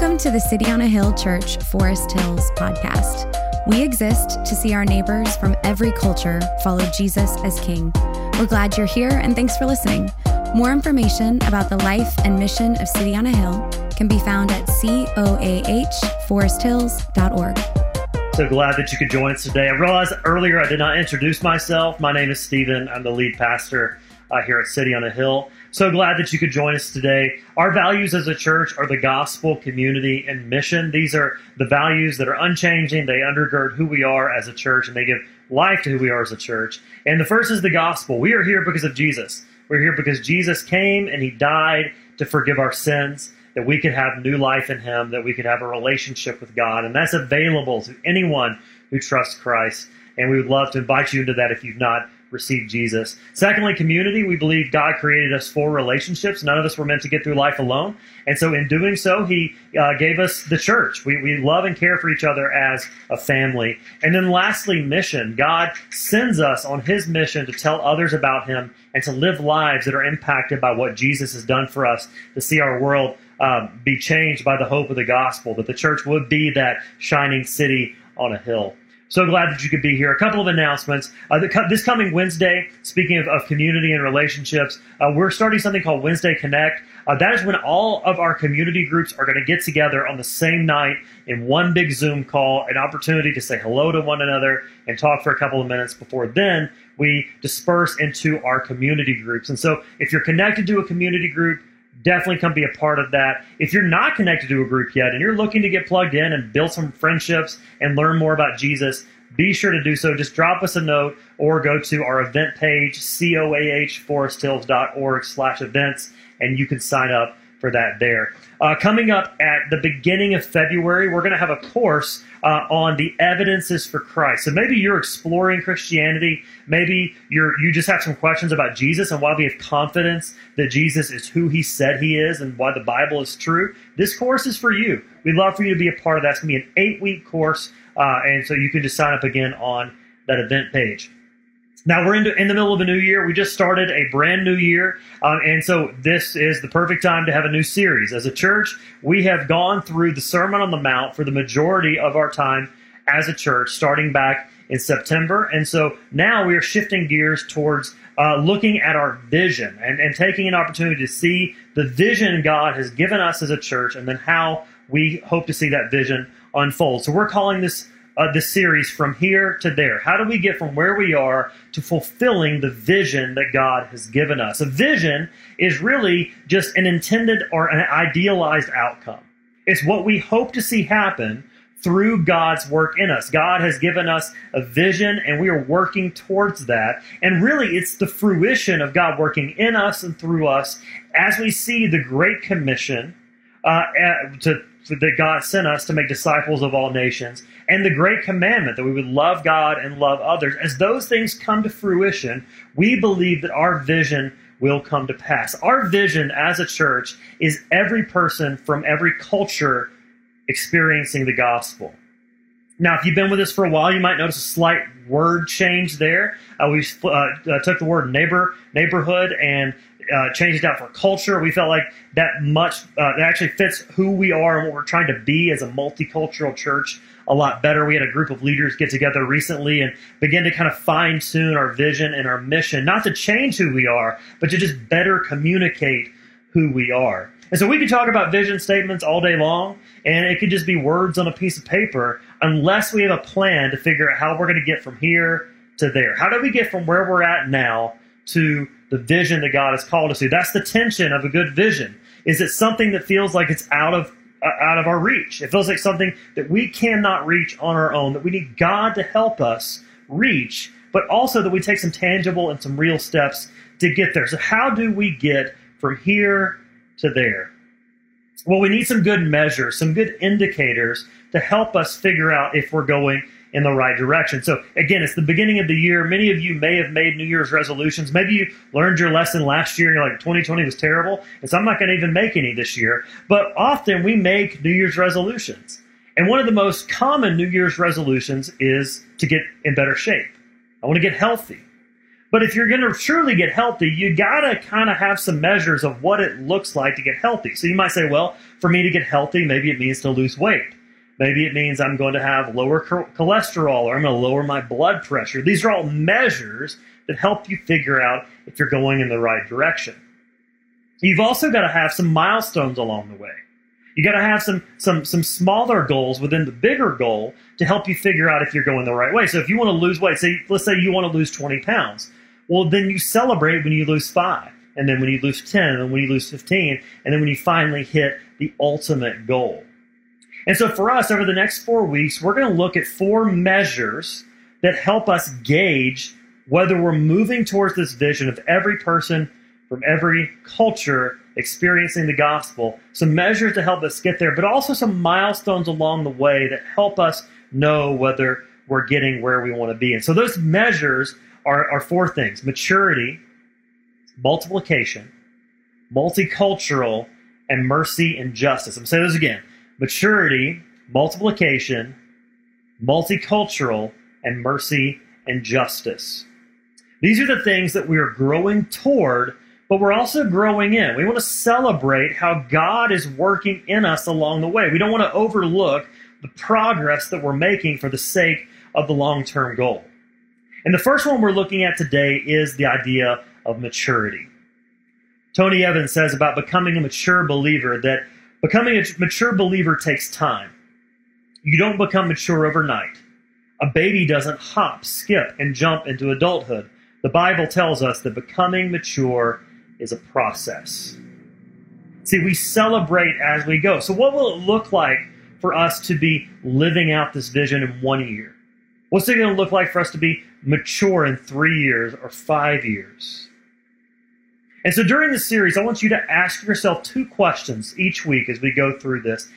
Welcome to the City on a Hill Church Forest Hills podcast. We exist to see our neighbors from every culture follow Jesus as King. We're glad you're here and thanks for listening. More information about the life and mission of City on a Hill can be found at coahforesthills.org. So glad that you could join us today. I realized earlier I did not introduce myself. My name is Stephen. I'm the lead pastor uh, here at City on a Hill. So glad that you could join us today. Our values as a church are the gospel, community, and mission. These are the values that are unchanging. They undergird who we are as a church and they give life to who we are as a church. And the first is the gospel. We are here because of Jesus. We're here because Jesus came and he died to forgive our sins, that we could have new life in him, that we could have a relationship with God. And that's available to anyone who trusts Christ. And we would love to invite you into that if you've not receive Jesus. Secondly, community. We believe God created us for relationships. None of us were meant to get through life alone. And so, in doing so, He uh, gave us the church. We, we love and care for each other as a family. And then, lastly, mission. God sends us on His mission to tell others about Him and to live lives that are impacted by what Jesus has done for us, to see our world um, be changed by the hope of the gospel, that the church would be that shining city on a hill. So glad that you could be here. A couple of announcements. Uh, this coming Wednesday, speaking of, of community and relationships, uh, we're starting something called Wednesday Connect. Uh, that is when all of our community groups are going to get together on the same night in one big Zoom call, an opportunity to say hello to one another and talk for a couple of minutes before then we disperse into our community groups. And so if you're connected to a community group, definitely come be a part of that. If you're not connected to a group yet and you're looking to get plugged in and build some friendships and learn more about Jesus, be sure to do so. Just drop us a note or go to our event page, coahforesthills.org slash events, and you can sign up for that there. Uh, coming up at the beginning of February, we're going to have a course uh, on the evidences for Christ. So maybe you're exploring Christianity. Maybe you're you just have some questions about Jesus and why we have confidence that Jesus is who He said He is and why the Bible is true. This course is for you. We'd love for you to be a part of that. It's going to be an eight week course, uh, and so you can just sign up again on that event page. Now we're in, in the middle of a new year. We just started a brand new year. Um, and so this is the perfect time to have a new series. As a church, we have gone through the Sermon on the Mount for the majority of our time as a church, starting back in September. And so now we are shifting gears towards uh, looking at our vision and, and taking an opportunity to see the vision God has given us as a church and then how we hope to see that vision unfold. So we're calling this uh, this series from here to there. How do we get from where we are to fulfilling the vision that God has given us? A vision is really just an intended or an idealized outcome. It's what we hope to see happen through God's work in us. God has given us a vision and we are working towards that. And really, it's the fruition of God working in us and through us as we see the Great Commission uh, to that God sent us to make disciples of all nations, and the great commandment that we would love God and love others. As those things come to fruition, we believe that our vision will come to pass. Our vision as a church is every person from every culture experiencing the gospel. Now, if you've been with us for a while, you might notice a slight word change there. Uh, we uh, uh, took the word neighbor, neighborhood, and uh, changed out for culture. We felt like that much uh, that actually fits who we are and what we're trying to be as a multicultural church a lot better. We had a group of leaders get together recently and begin to kind of fine tune our vision and our mission, not to change who we are, but to just better communicate who we are. And so we could talk about vision statements all day long, and it could just be words on a piece of paper unless we have a plan to figure out how we're going to get from here to there. How do we get from where we're at now to the vision that God has called us to. That's the tension of a good vision. Is it something that feels like it's out of uh, out of our reach? It feels like something that we cannot reach on our own. That we need God to help us reach, but also that we take some tangible and some real steps to get there. So how do we get from here to there? Well, we need some good measures, some good indicators to help us figure out if we're going in the right direction. So again, it's the beginning of the year. Many of you may have made New Year's resolutions. Maybe you learned your lesson last year and you're like, 2020 was terrible. And so I'm not going to even make any this year. But often we make New Year's resolutions. And one of the most common New Year's resolutions is to get in better shape. I want to get healthy. But if you're going to truly get healthy, you got to kind of have some measures of what it looks like to get healthy. So you might say, well, for me to get healthy, maybe it means to lose weight. Maybe it means I'm going to have lower cholesterol or I'm going to lower my blood pressure. These are all measures that help you figure out if you're going in the right direction. You've also got to have some milestones along the way. You got to have some some some smaller goals within the bigger goal to help you figure out if you're going the right way. So if you want to lose weight, say let's say you want to lose 20 pounds, well then you celebrate when you lose five, and then when you lose 10, and then when you lose 15, and then when you finally hit the ultimate goal. And so for us, over the next four weeks, we're going to look at four measures that help us gauge whether we're moving towards this vision of every person from every culture experiencing the gospel, some measures to help us get there, but also some milestones along the way that help us know whether we're getting where we want to be. And so those measures are, are four things maturity, multiplication, multicultural, and mercy and justice. I'm going to say those again maturity, multiplication, multicultural, and mercy and justice. These are the things that we are growing toward, but we're also growing in. We want to celebrate how God is working in us along the way. We don't want to overlook the progress that we're making for the sake of the long term goal. And the first one we're looking at today is the idea of maturity. Tony Evans says about becoming a mature believer that Becoming a mature believer takes time. You don't become mature overnight. A baby doesn't hop, skip, and jump into adulthood. The Bible tells us that becoming mature is a process. See, we celebrate as we go. So, what will it look like for us to be living out this vision in one year? What's it going to look like for us to be mature in three years or five years? And so during this series, I want you to ask yourself two questions each week as we go through this.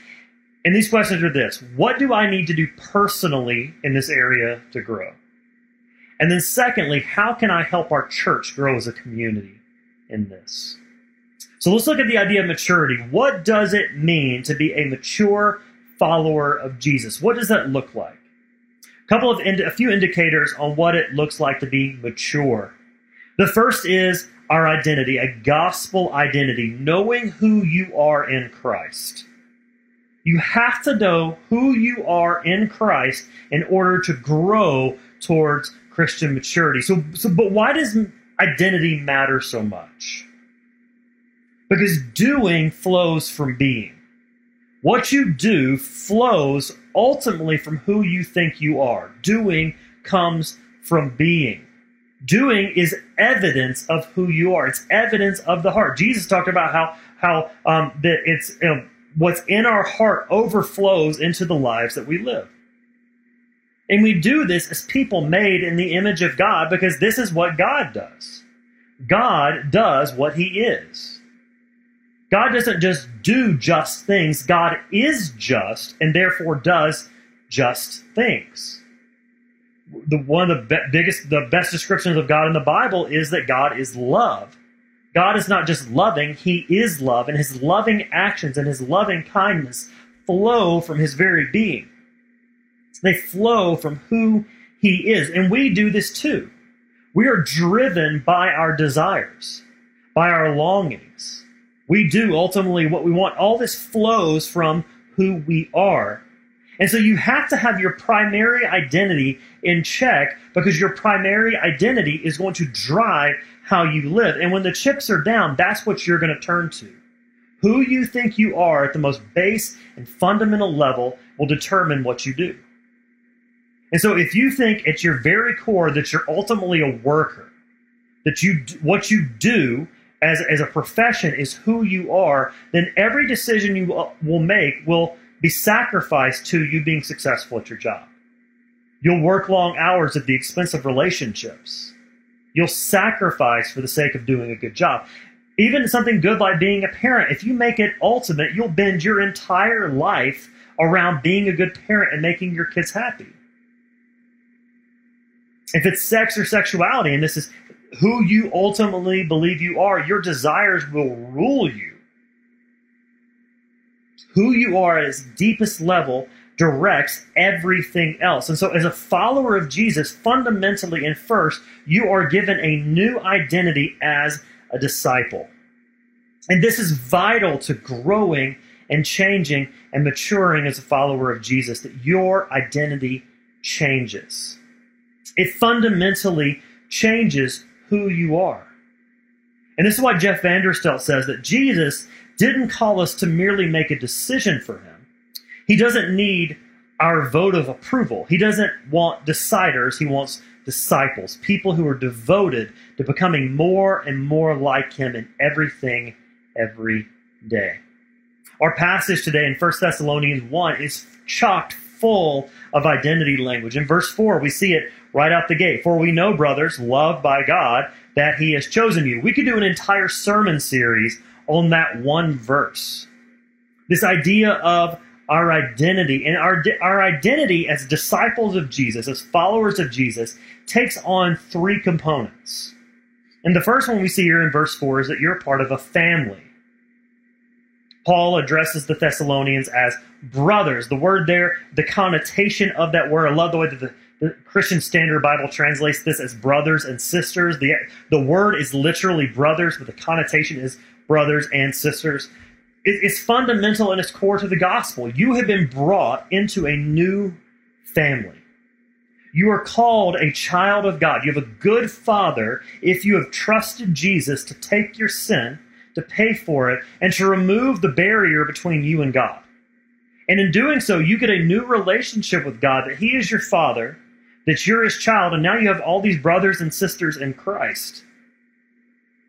And these questions are this What do I need to do personally in this area to grow? And then, secondly, how can I help our church grow as a community in this? So let's look at the idea of maturity. What does it mean to be a mature follower of Jesus? What does that look like? A couple of a few indicators on what it looks like to be mature. The first is our identity, a gospel identity, knowing who you are in Christ. You have to know who you are in Christ in order to grow towards Christian maturity. So, so but why does identity matter so much? Because doing flows from being. What you do flows ultimately from who you think you are. Doing comes from being. Doing is evidence of who you are. It's evidence of the heart. Jesus talked about how how um, that it's you know, what's in our heart overflows into the lives that we live. And we do this as people made in the image of God because this is what God does. God does what He is. God doesn't just do just things, God is just and therefore does just things the one of the be- biggest, the best descriptions of God in the Bible is that God is love. God is not just loving, He is love, and His loving actions and His loving kindness flow from His very being. They flow from who He is. And we do this too. We are driven by our desires, by our longings. We do ultimately what we want. All this flows from who we are. And so you have to have your primary identity in check because your primary identity is going to drive how you live. And when the chips are down, that's what you're going to turn to. Who you think you are at the most base and fundamental level will determine what you do. And so if you think at your very core that you're ultimately a worker, that you what you do as, as a profession is who you are, then every decision you uh, will make will be sacrificed to you being successful at your job. You'll work long hours at the expense of relationships. You'll sacrifice for the sake of doing a good job. Even something good like being a parent, if you make it ultimate, you'll bend your entire life around being a good parent and making your kids happy. If it's sex or sexuality, and this is who you ultimately believe you are, your desires will rule you who you are at its deepest level directs everything else. And so, as a follower of Jesus, fundamentally and first, you are given a new identity as a disciple. And this is vital to growing and changing and maturing as a follower of Jesus, that your identity changes. It fundamentally changes who you are. And this is why Jeff Vanderstelt says that Jesus didn't call us to merely make a decision for him. He doesn't need our vote of approval. He doesn't want deciders, he wants disciples, people who are devoted to becoming more and more like him in everything every day. Our passage today in 1 Thessalonians 1 is chocked full of identity language. In verse 4, we see it right out the gate. For we know, brothers, loved by God, that he has chosen you. We could do an entire sermon series on that one verse. This idea of our identity and our, our identity as disciples of Jesus, as followers of Jesus, takes on three components. And the first one we see here in verse 4 is that you're part of a family. Paul addresses the Thessalonians as brothers. The word there, the connotation of that word, I love the way that the, the Christian Standard Bible translates this as brothers and sisters. The, the word is literally brothers, but the connotation is brothers and sisters. It's fundamental and it's core to the gospel. You have been brought into a new family. You are called a child of God. You have a good father if you have trusted Jesus to take your sin to pay for it, and to remove the barrier between you and God. And in doing so, you get a new relationship with God that He is your Father, that you're His child, and now you have all these brothers and sisters in Christ.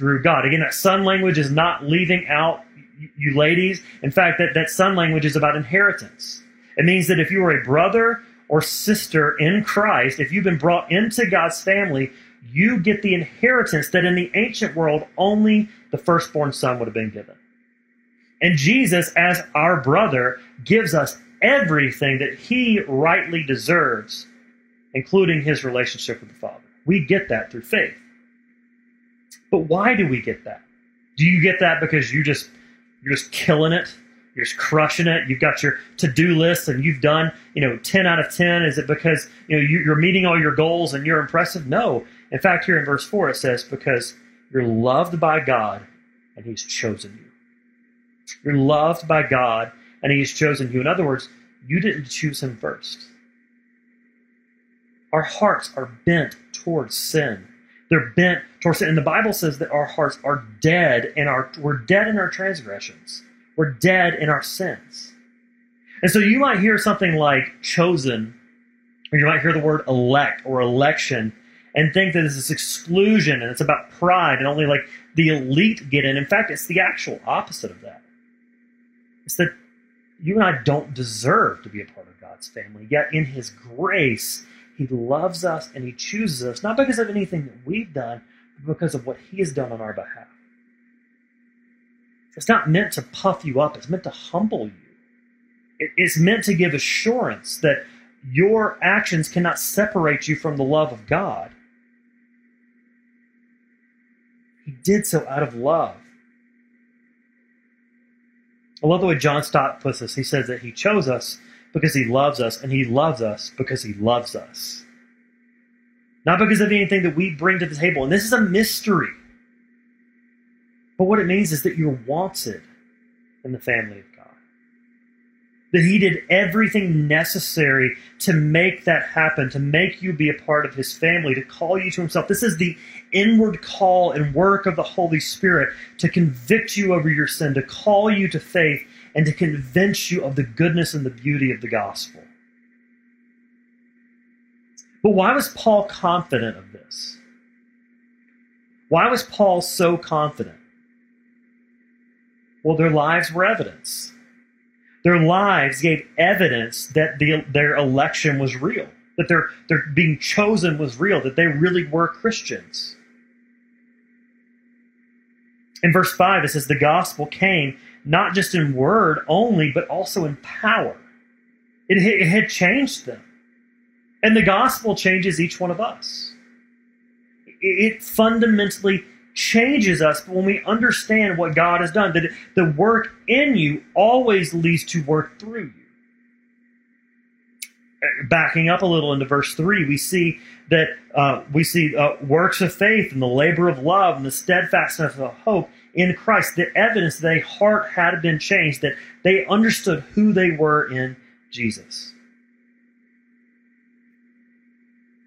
through God. Again, that son language is not leaving out you ladies. In fact, that, that son language is about inheritance. It means that if you are a brother or sister in Christ, if you've been brought into God's family, you get the inheritance that in the ancient world only the firstborn son would have been given. And Jesus, as our brother, gives us everything that he rightly deserves, including his relationship with the Father. We get that through faith. But why do we get that? Do you get that because you just you're just killing it? You're just crushing it. You've got your to-do list and you've done, you know, 10 out of 10. Is it because, you know, you're meeting all your goals and you're impressive? No. In fact, here in verse 4 it says because you're loved by God and he's chosen you. You're loved by God, and He has chosen you. In other words, you didn't choose Him first. Our hearts are bent towards sin. They're bent towards sin. And the Bible says that our hearts are dead and our we're dead in our transgressions. We're dead in our sins. And so you might hear something like chosen, or you might hear the word elect or election, and think that it's this exclusion and it's about pride and only like the elite get in. In fact, it's the actual opposite of that. It's that you and I don't deserve to be a part of God's family. Yet in His grace, He loves us and He chooses us, not because of anything that we've done, but because of what He has done on our behalf. It's not meant to puff you up, it's meant to humble you. It's meant to give assurance that your actions cannot separate you from the love of God. He did so out of love. I love the way John Stott puts this. He says that he chose us because he loves us, and he loves us because he loves us. Not because of anything that we bring to the table. And this is a mystery. But what it means is that you're wanted in the family of God. That he did everything necessary to make that happen, to make you be a part of his family, to call you to himself. This is the inward call and work of the Holy Spirit to convict you over your sin, to call you to faith, and to convince you of the goodness and the beauty of the gospel. But why was Paul confident of this? Why was Paul so confident? Well, their lives were evidence. Their lives gave evidence that the, their election was real, that their, their being chosen was real, that they really were Christians. In verse 5, it says, The gospel came not just in word only, but also in power. It, it had changed them. And the gospel changes each one of us. It fundamentally changes us when we understand what God has done, that the work in you always leads to work through you. Uh, backing up a little into verse 3, we see that uh, we see uh, works of faith and the labor of love and the steadfastness of hope in Christ, the evidence that a heart had been changed, that they understood who they were in Jesus.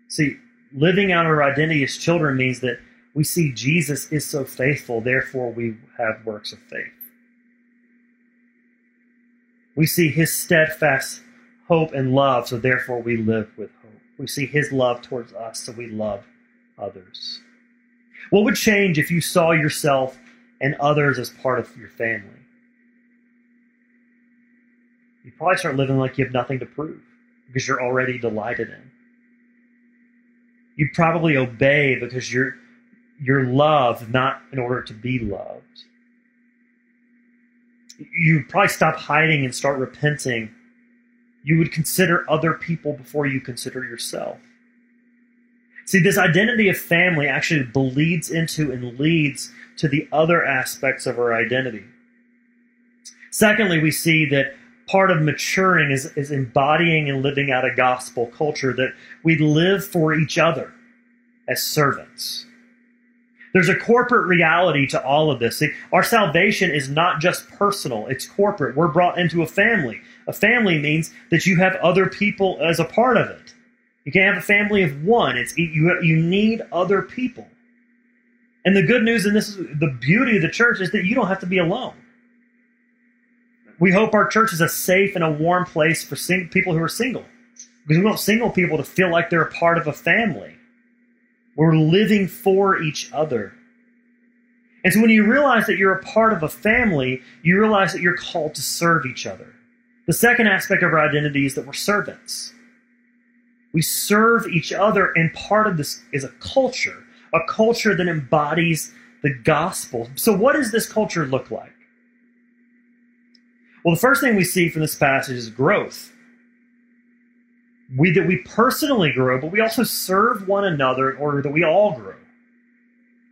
See, living out our identity as children means that we see Jesus is so faithful, therefore we have works of faith. We see his steadfast hope and love, so therefore we live with hope. We see his love towards us, so we love others. What would change if you saw yourself and others as part of your family? You probably start living like you have nothing to prove because you're already delighted in. You probably obey because you're you're loved not in order to be loved. You probably stop hiding and start repenting. You would consider other people before you consider yourself. See, this identity of family actually bleeds into and leads to the other aspects of our identity. Secondly, we see that part of maturing is, is embodying and living out a gospel culture that we live for each other as servants. There's a corporate reality to all of this. See, our salvation is not just personal, it's corporate. We're brought into a family. A family means that you have other people as a part of it. You can't have a family of one. It's you, you need other people. And the good news, and this is the beauty of the church, is that you don't have to be alone. We hope our church is a safe and a warm place for sing- people who are single. Because we want single people to feel like they're a part of a family. We're living for each other. And so when you realize that you're a part of a family, you realize that you're called to serve each other. The second aspect of our identity is that we're servants. We serve each other, and part of this is a culture, a culture that embodies the gospel. So, what does this culture look like? Well, the first thing we see from this passage is growth we that we personally grow, but we also serve one another in order that we all grow.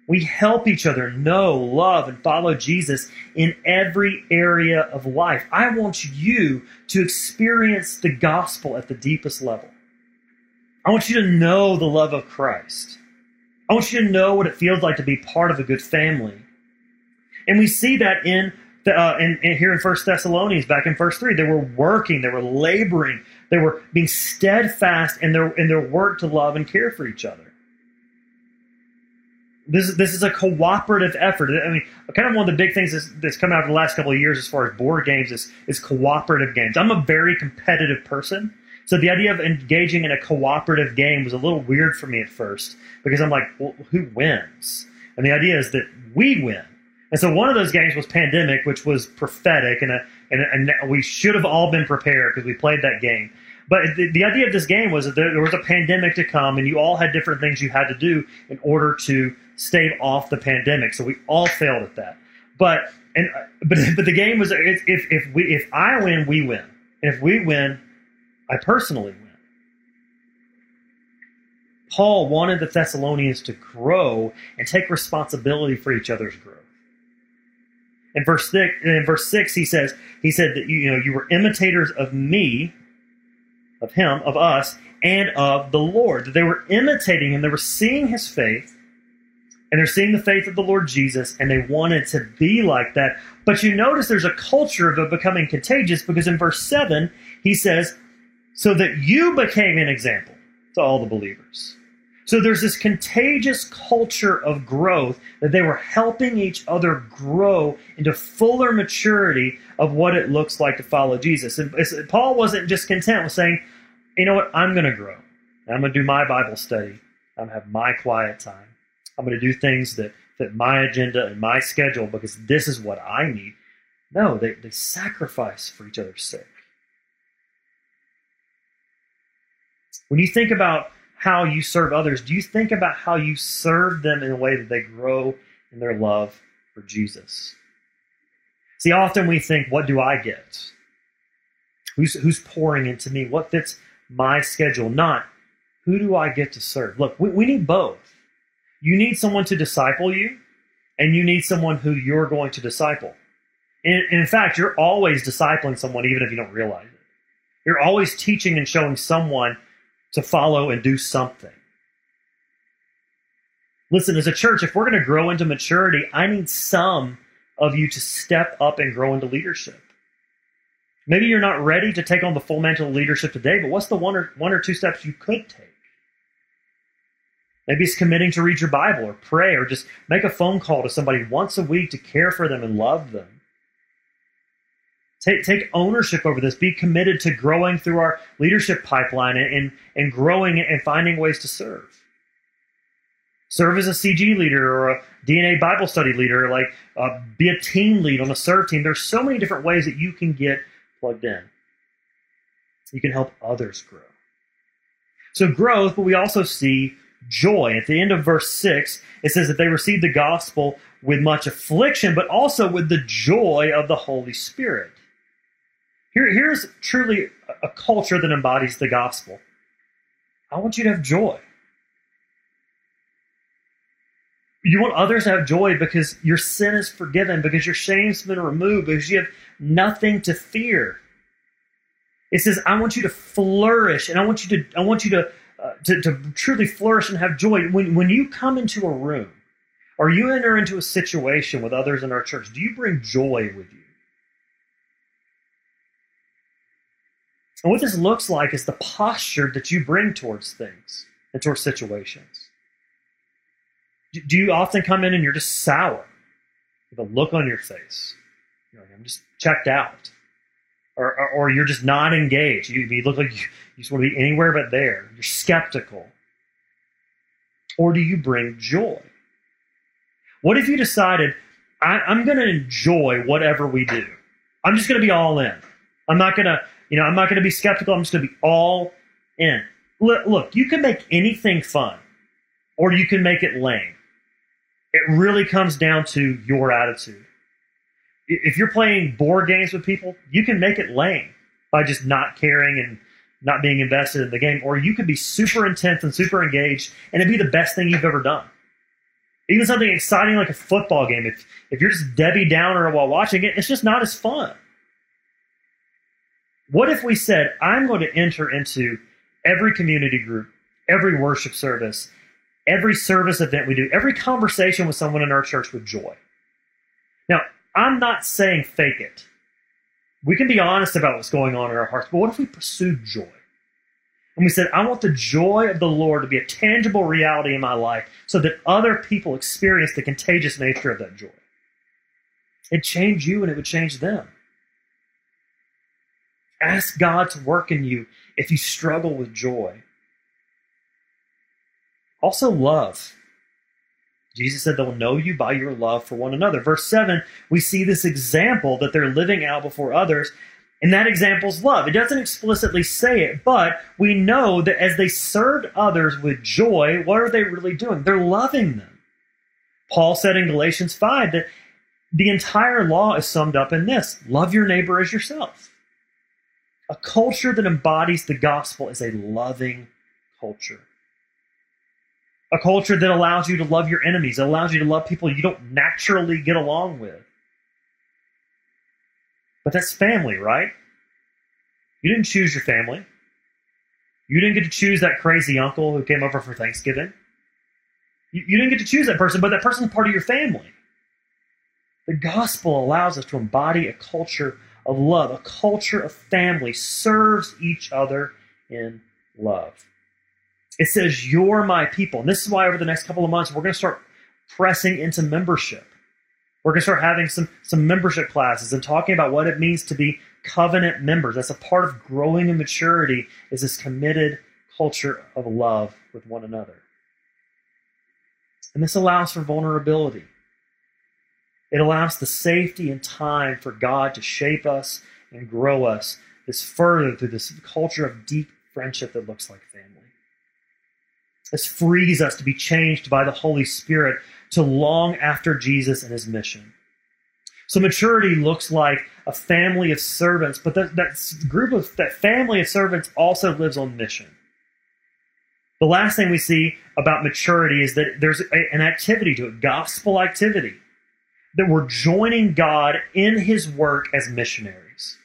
We help each other know, love, and follow Jesus in every area of life. I want you to experience the gospel at the deepest level. I want you to know the love of Christ. I want you to know what it feels like to be part of a good family. And we see that in, the, uh, in, in here in First Thessalonians, back in verse three, they were working, they were laboring they were being steadfast in their in their work to love and care for each other. This, this is a cooperative effort. I mean, kind of one of the big things that's, that's come out of the last couple of years as far as board games is, is cooperative games. I'm a very competitive person. So the idea of engaging in a cooperative game was a little weird for me at first because I'm like, well, who wins? And the idea is that we win. And so one of those games was Pandemic, which was prophetic, and, a, and, and we should have all been prepared because we played that game. But the, the idea of this game was that there, there was a pandemic to come, and you all had different things you had to do in order to stave off the pandemic. So we all failed at that. But and uh, but but the game was if if we if I win, we win, and if we win, I personally win. Paul wanted the Thessalonians to grow and take responsibility for each other's growth. In verse six, in verse six, he says, he said that you know you were imitators of me, of him, of us, and of the Lord. That they were imitating him, they were seeing his faith, and they're seeing the faith of the Lord Jesus, and they wanted to be like that. But you notice there's a culture of becoming contagious because in verse 7, he says, So that you became an example to all the believers. So there's this contagious culture of growth that they were helping each other grow into fuller maturity of what it looks like to follow Jesus. And Paul wasn't just content with saying, you know what, I'm going to grow. I'm going to do my Bible study. I'm going to have my quiet time. I'm going to do things that fit my agenda and my schedule because this is what I need. No, they, they sacrifice for each other's sake. When you think about how you serve others, do you think about how you serve them in a way that they grow in their love for Jesus? See, often we think, what do I get? Who's, who's pouring into me? What fits my schedule? Not, who do I get to serve? Look, we, we need both. You need someone to disciple you, and you need someone who you're going to disciple. In fact, you're always discipling someone, even if you don't realize it. You're always teaching and showing someone to follow and do something. Listen, as a church, if we're going to grow into maturity, I need some of you to step up and grow into leadership. Maybe you're not ready to take on the full mantle of leadership today, but what's the one or one or two steps you could take? Maybe it's committing to read your Bible or pray or just make a phone call to somebody once a week to care for them and love them. Take, take ownership over this. Be committed to growing through our leadership pipeline and, and, growing and finding ways to serve. Serve as a CG leader or a DNA Bible study leader, like uh, be a team lead on a serve team. There's so many different ways that you can get plugged in. You can help others grow. So growth, but we also see joy. At the end of verse 6, it says that they received the gospel with much affliction, but also with the joy of the Holy Spirit. Here, here's truly a culture that embodies the gospel. I want you to have joy. You want others to have joy because your sin is forgiven, because your shame's been removed, because you have nothing to fear. It says, I want you to flourish, and I want you to, I want you to, uh, to, to truly flourish and have joy. When, when you come into a room or you enter into a situation with others in our church, do you bring joy with you? And what this looks like is the posture that you bring towards things and towards situations. Do you often come in and you're just sour with a look on your face? You're like, I'm just checked out. Or, or, or you're just not engaged. You, you look like you, you just want to be anywhere but there. You're skeptical. Or do you bring joy? What if you decided, I, I'm going to enjoy whatever we do? I'm just going to be all in. I'm not going to you know, I'm not going to be skeptical. I'm just going to be all in. Look, you can make anything fun or you can make it lame. It really comes down to your attitude. If you're playing board games with people, you can make it lame by just not caring and not being invested in the game, or you could be super intense and super engaged, and it'd be the best thing you've ever done. Even something exciting like a football game, if if you're just Debbie Downer while watching it, it's just not as fun. What if we said, I'm going to enter into every community group, every worship service, every service event we do, every conversation with someone in our church with joy? Now, I'm not saying fake it. We can be honest about what's going on in our hearts, but what if we pursued joy? And we said, I want the joy of the Lord to be a tangible reality in my life so that other people experience the contagious nature of that joy. It changed you and it would change them. Ask God to work in you if you struggle with joy. Also, love. Jesus said they'll know you by your love for one another. Verse 7, we see this example that they're living out before others, and that example's love. It doesn't explicitly say it, but we know that as they served others with joy, what are they really doing? They're loving them. Paul said in Galatians 5 that the entire law is summed up in this love your neighbor as yourself. A culture that embodies the gospel is a loving culture. A culture that allows you to love your enemies, it allows you to love people you don't naturally get along with. But that's family, right? You didn't choose your family. You didn't get to choose that crazy uncle who came over for Thanksgiving. You, you didn't get to choose that person, but that person's part of your family. The gospel allows us to embody a culture of love, a culture of family, serves each other in love. It says, You're my people. And this is why over the next couple of months, we're going to start pressing into membership. We're going to start having some, some membership classes and talking about what it means to be covenant members. That's a part of growing in maturity is this committed culture of love with one another. And this allows for vulnerability. It allows the safety and time for God to shape us and grow us this further through this culture of deep friendship that looks like family. This frees us to be changed by the Holy Spirit to long after Jesus and his mission. So maturity looks like a family of servants, but that, that group of that family of servants also lives on mission. The last thing we see about maturity is that there's a, an activity to it, gospel activity, that we're joining God in his work as missionaries.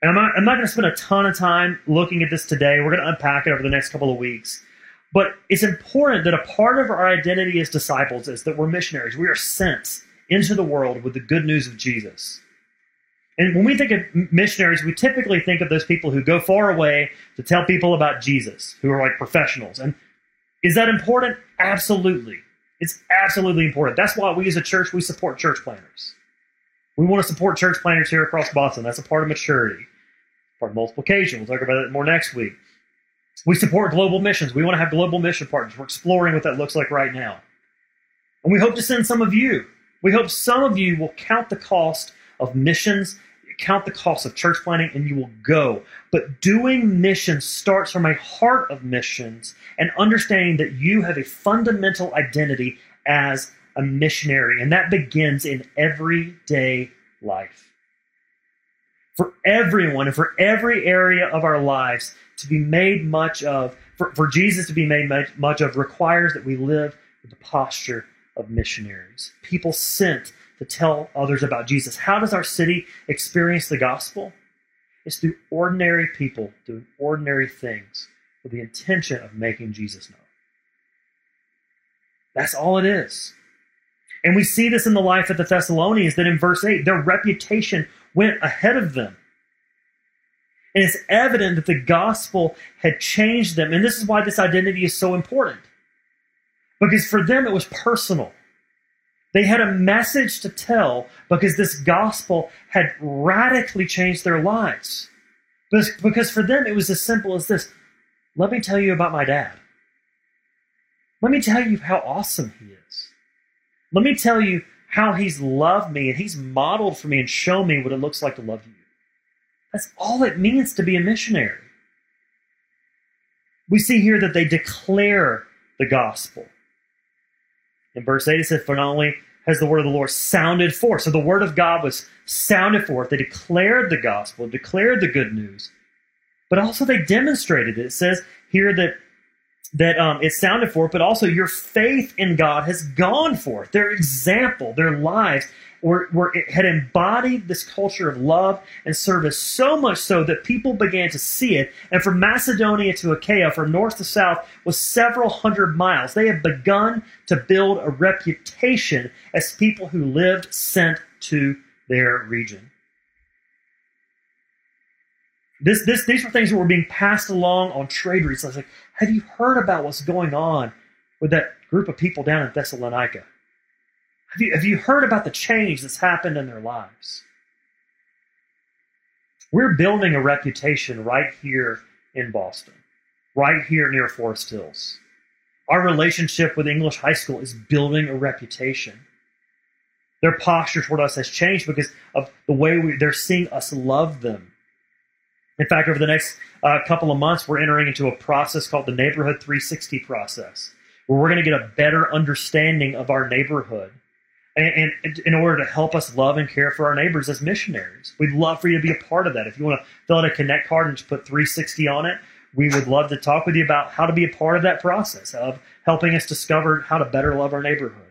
And I'm not, I'm not going to spend a ton of time looking at this today. We're going to unpack it over the next couple of weeks. But it's important that a part of our identity as disciples is that we're missionaries. We are sent into the world with the good news of Jesus. And when we think of missionaries, we typically think of those people who go far away to tell people about Jesus, who are like professionals. And is that important? Absolutely. It's absolutely important. That's why we as a church, we support church planters. We want to support church planters here across Boston. That's a part of maturity, part of multiplication. We'll talk about that more next week. We support global missions. We want to have global mission partners. We're exploring what that looks like right now. And we hope to send some of you. We hope some of you will count the cost of missions, count the cost of church planting, and you will go. But doing missions starts from a heart of missions and understanding that you have a fundamental identity as a missionary, and that begins in everyday life. For everyone and for every area of our lives, to be made much of, for, for Jesus to be made much of, requires that we live with the posture of missionaries, people sent to tell others about Jesus. How does our city experience the gospel? It's through ordinary people doing ordinary things with the intention of making Jesus known. That's all it is. And we see this in the life of the Thessalonians that in verse 8, their reputation went ahead of them. And it's evident that the gospel had changed them. And this is why this identity is so important. Because for them, it was personal. They had a message to tell because this gospel had radically changed their lives. Because for them, it was as simple as this let me tell you about my dad. Let me tell you how awesome he is. Let me tell you how he's loved me and he's modeled for me and shown me what it looks like to love you. That's all it means to be a missionary. We see here that they declare the gospel. In verse 8, it says, For not only has the word of the Lord sounded forth, so the word of God was sounded forth. They declared the gospel, declared the good news, but also they demonstrated it. It says here that that um, it sounded forth, but also your faith in God has gone forth. Their example, their lives were, were had embodied this culture of love and service so much so that people began to see it. And from Macedonia to Achaia, from north to south, was several hundred miles. They had begun to build a reputation as people who lived sent to their region. This, this, these were things that were being passed along on trade routes. I was like, have you heard about what's going on with that group of people down in Thessalonica? Have you, have you heard about the change that's happened in their lives? We're building a reputation right here in Boston, right here near Forest Hills. Our relationship with English High School is building a reputation. Their posture toward us has changed because of the way we, they're seeing us love them. In fact, over the next uh, couple of months, we're entering into a process called the Neighborhood 360 process, where we're going to get a better understanding of our neighborhood and, and, in order to help us love and care for our neighbors as missionaries. We'd love for you to be a part of that. If you want to fill out a connect card and just put 360 on it, we would love to talk with you about how to be a part of that process of helping us discover how to better love our neighborhood.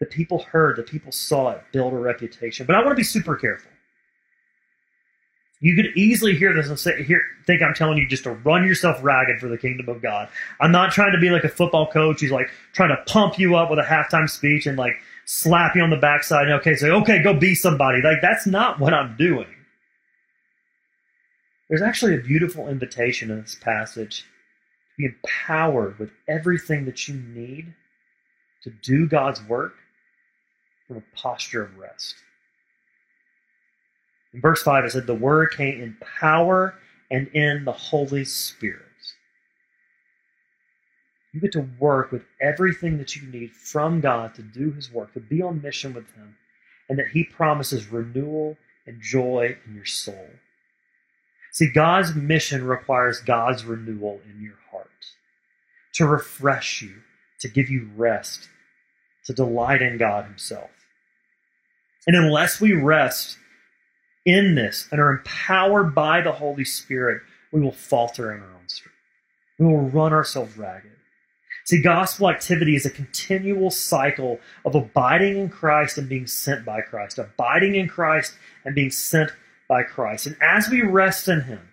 The people heard, the people saw it build a reputation. But I want to be super careful. You could easily hear this and say, think I'm telling you just to run yourself ragged for the kingdom of God. I'm not trying to be like a football coach who's like trying to pump you up with a halftime speech and like slap you on the backside. And, okay, say, okay, go be somebody. Like that's not what I'm doing. There's actually a beautiful invitation in this passage to be empowered with everything that you need to do God's work from a posture of rest. In verse 5, it said, The word came in power and in the Holy Spirit. You get to work with everything that you need from God to do His work, to be on mission with Him, and that He promises renewal and joy in your soul. See, God's mission requires God's renewal in your heart to refresh you, to give you rest, to delight in God Himself. And unless we rest in this and are empowered by the Holy Spirit, we will falter in our own strength. We will run ourselves ragged. See, gospel activity is a continual cycle of abiding in Christ and being sent by Christ, abiding in Christ and being sent by Christ. And as we rest in Him,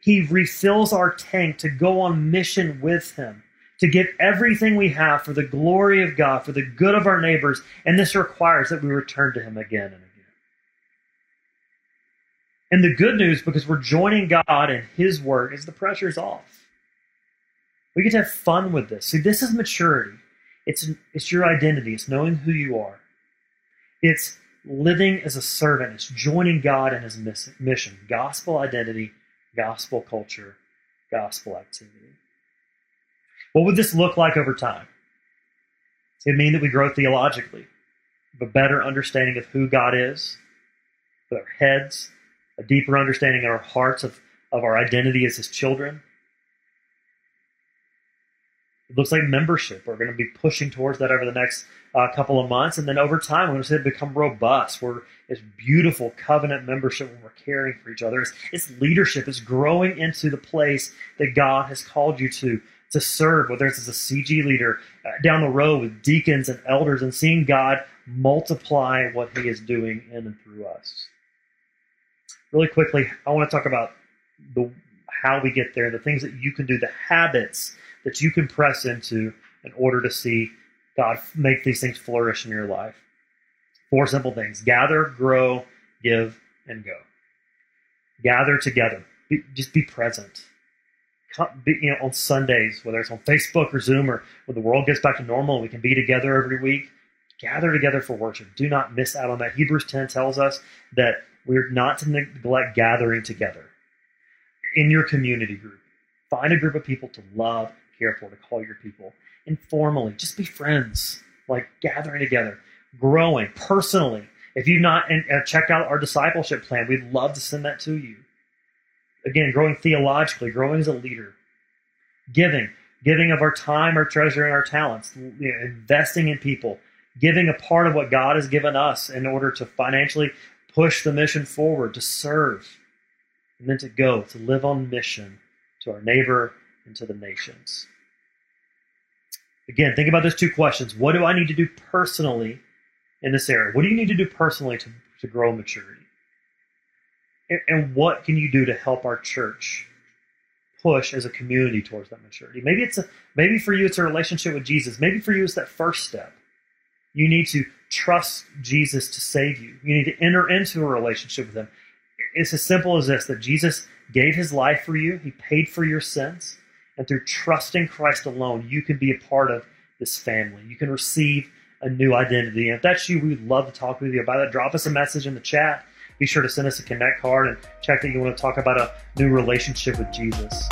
He refills our tank to go on mission with Him, to give everything we have for the glory of God, for the good of our neighbors. And this requires that we return to Him again and again. And the good news, because we're joining God in His work, is the pressure's off. We get to have fun with this. See, this is maturity. It's it's your identity. It's knowing who you are. It's living as a servant. It's joining God in His mission. Gospel identity, gospel culture, gospel activity. What would this look like over time? It would mean that we grow theologically, a better understanding of who God is, with our heads, a deeper understanding in our hearts of, of our identity as His children it looks like membership. We're going to be pushing towards that over the next uh, couple of months. And then over time, we're going to become robust. We're it's beautiful covenant membership when we're caring for each other. It's, it's leadership. It's growing into the place that God has called you to to serve, whether it's as a CG leader uh, down the road with deacons and elders and seeing God multiply what he is doing in and through us. Really quickly, I want to talk about the how we get there, the things that you can do, the habits that you can press into in order to see God make these things flourish in your life. Four simple things gather, grow, give, and go. Gather together. Be, just be present. Come, be, you know, on Sundays, whether it's on Facebook or Zoom or when the world gets back to normal we can be together every week, gather together for worship. Do not miss out on that. Hebrews 10 tells us that we're not to neglect gathering together in your community group. Find a group of people to love care for, to call your people informally. Just be friends, like gathering together, growing personally. If you've not uh, checked out our discipleship plan, we'd love to send that to you. Again, growing theologically, growing as a leader, giving, giving of our time, our treasure, and our talents, you know, investing in people, giving a part of what God has given us in order to financially push the mission forward, to serve, and then to go, to live on mission to our neighbor and to the nations. Again, think about those two questions. What do I need to do personally in this area? What do you need to do personally to, to grow maturity? And, and what can you do to help our church push as a community towards that maturity? Maybe it's a maybe for you it's a relationship with Jesus. Maybe for you it's that first step. You need to trust Jesus to save you. You need to enter into a relationship with him. It's as simple as this that Jesus gave his life for you, he paid for your sins. And through trusting Christ alone, you can be a part of this family. You can receive a new identity. And if that's you, we'd love to talk with you about it. Drop us a message in the chat. Be sure to send us a connect card and check that you want to talk about a new relationship with Jesus.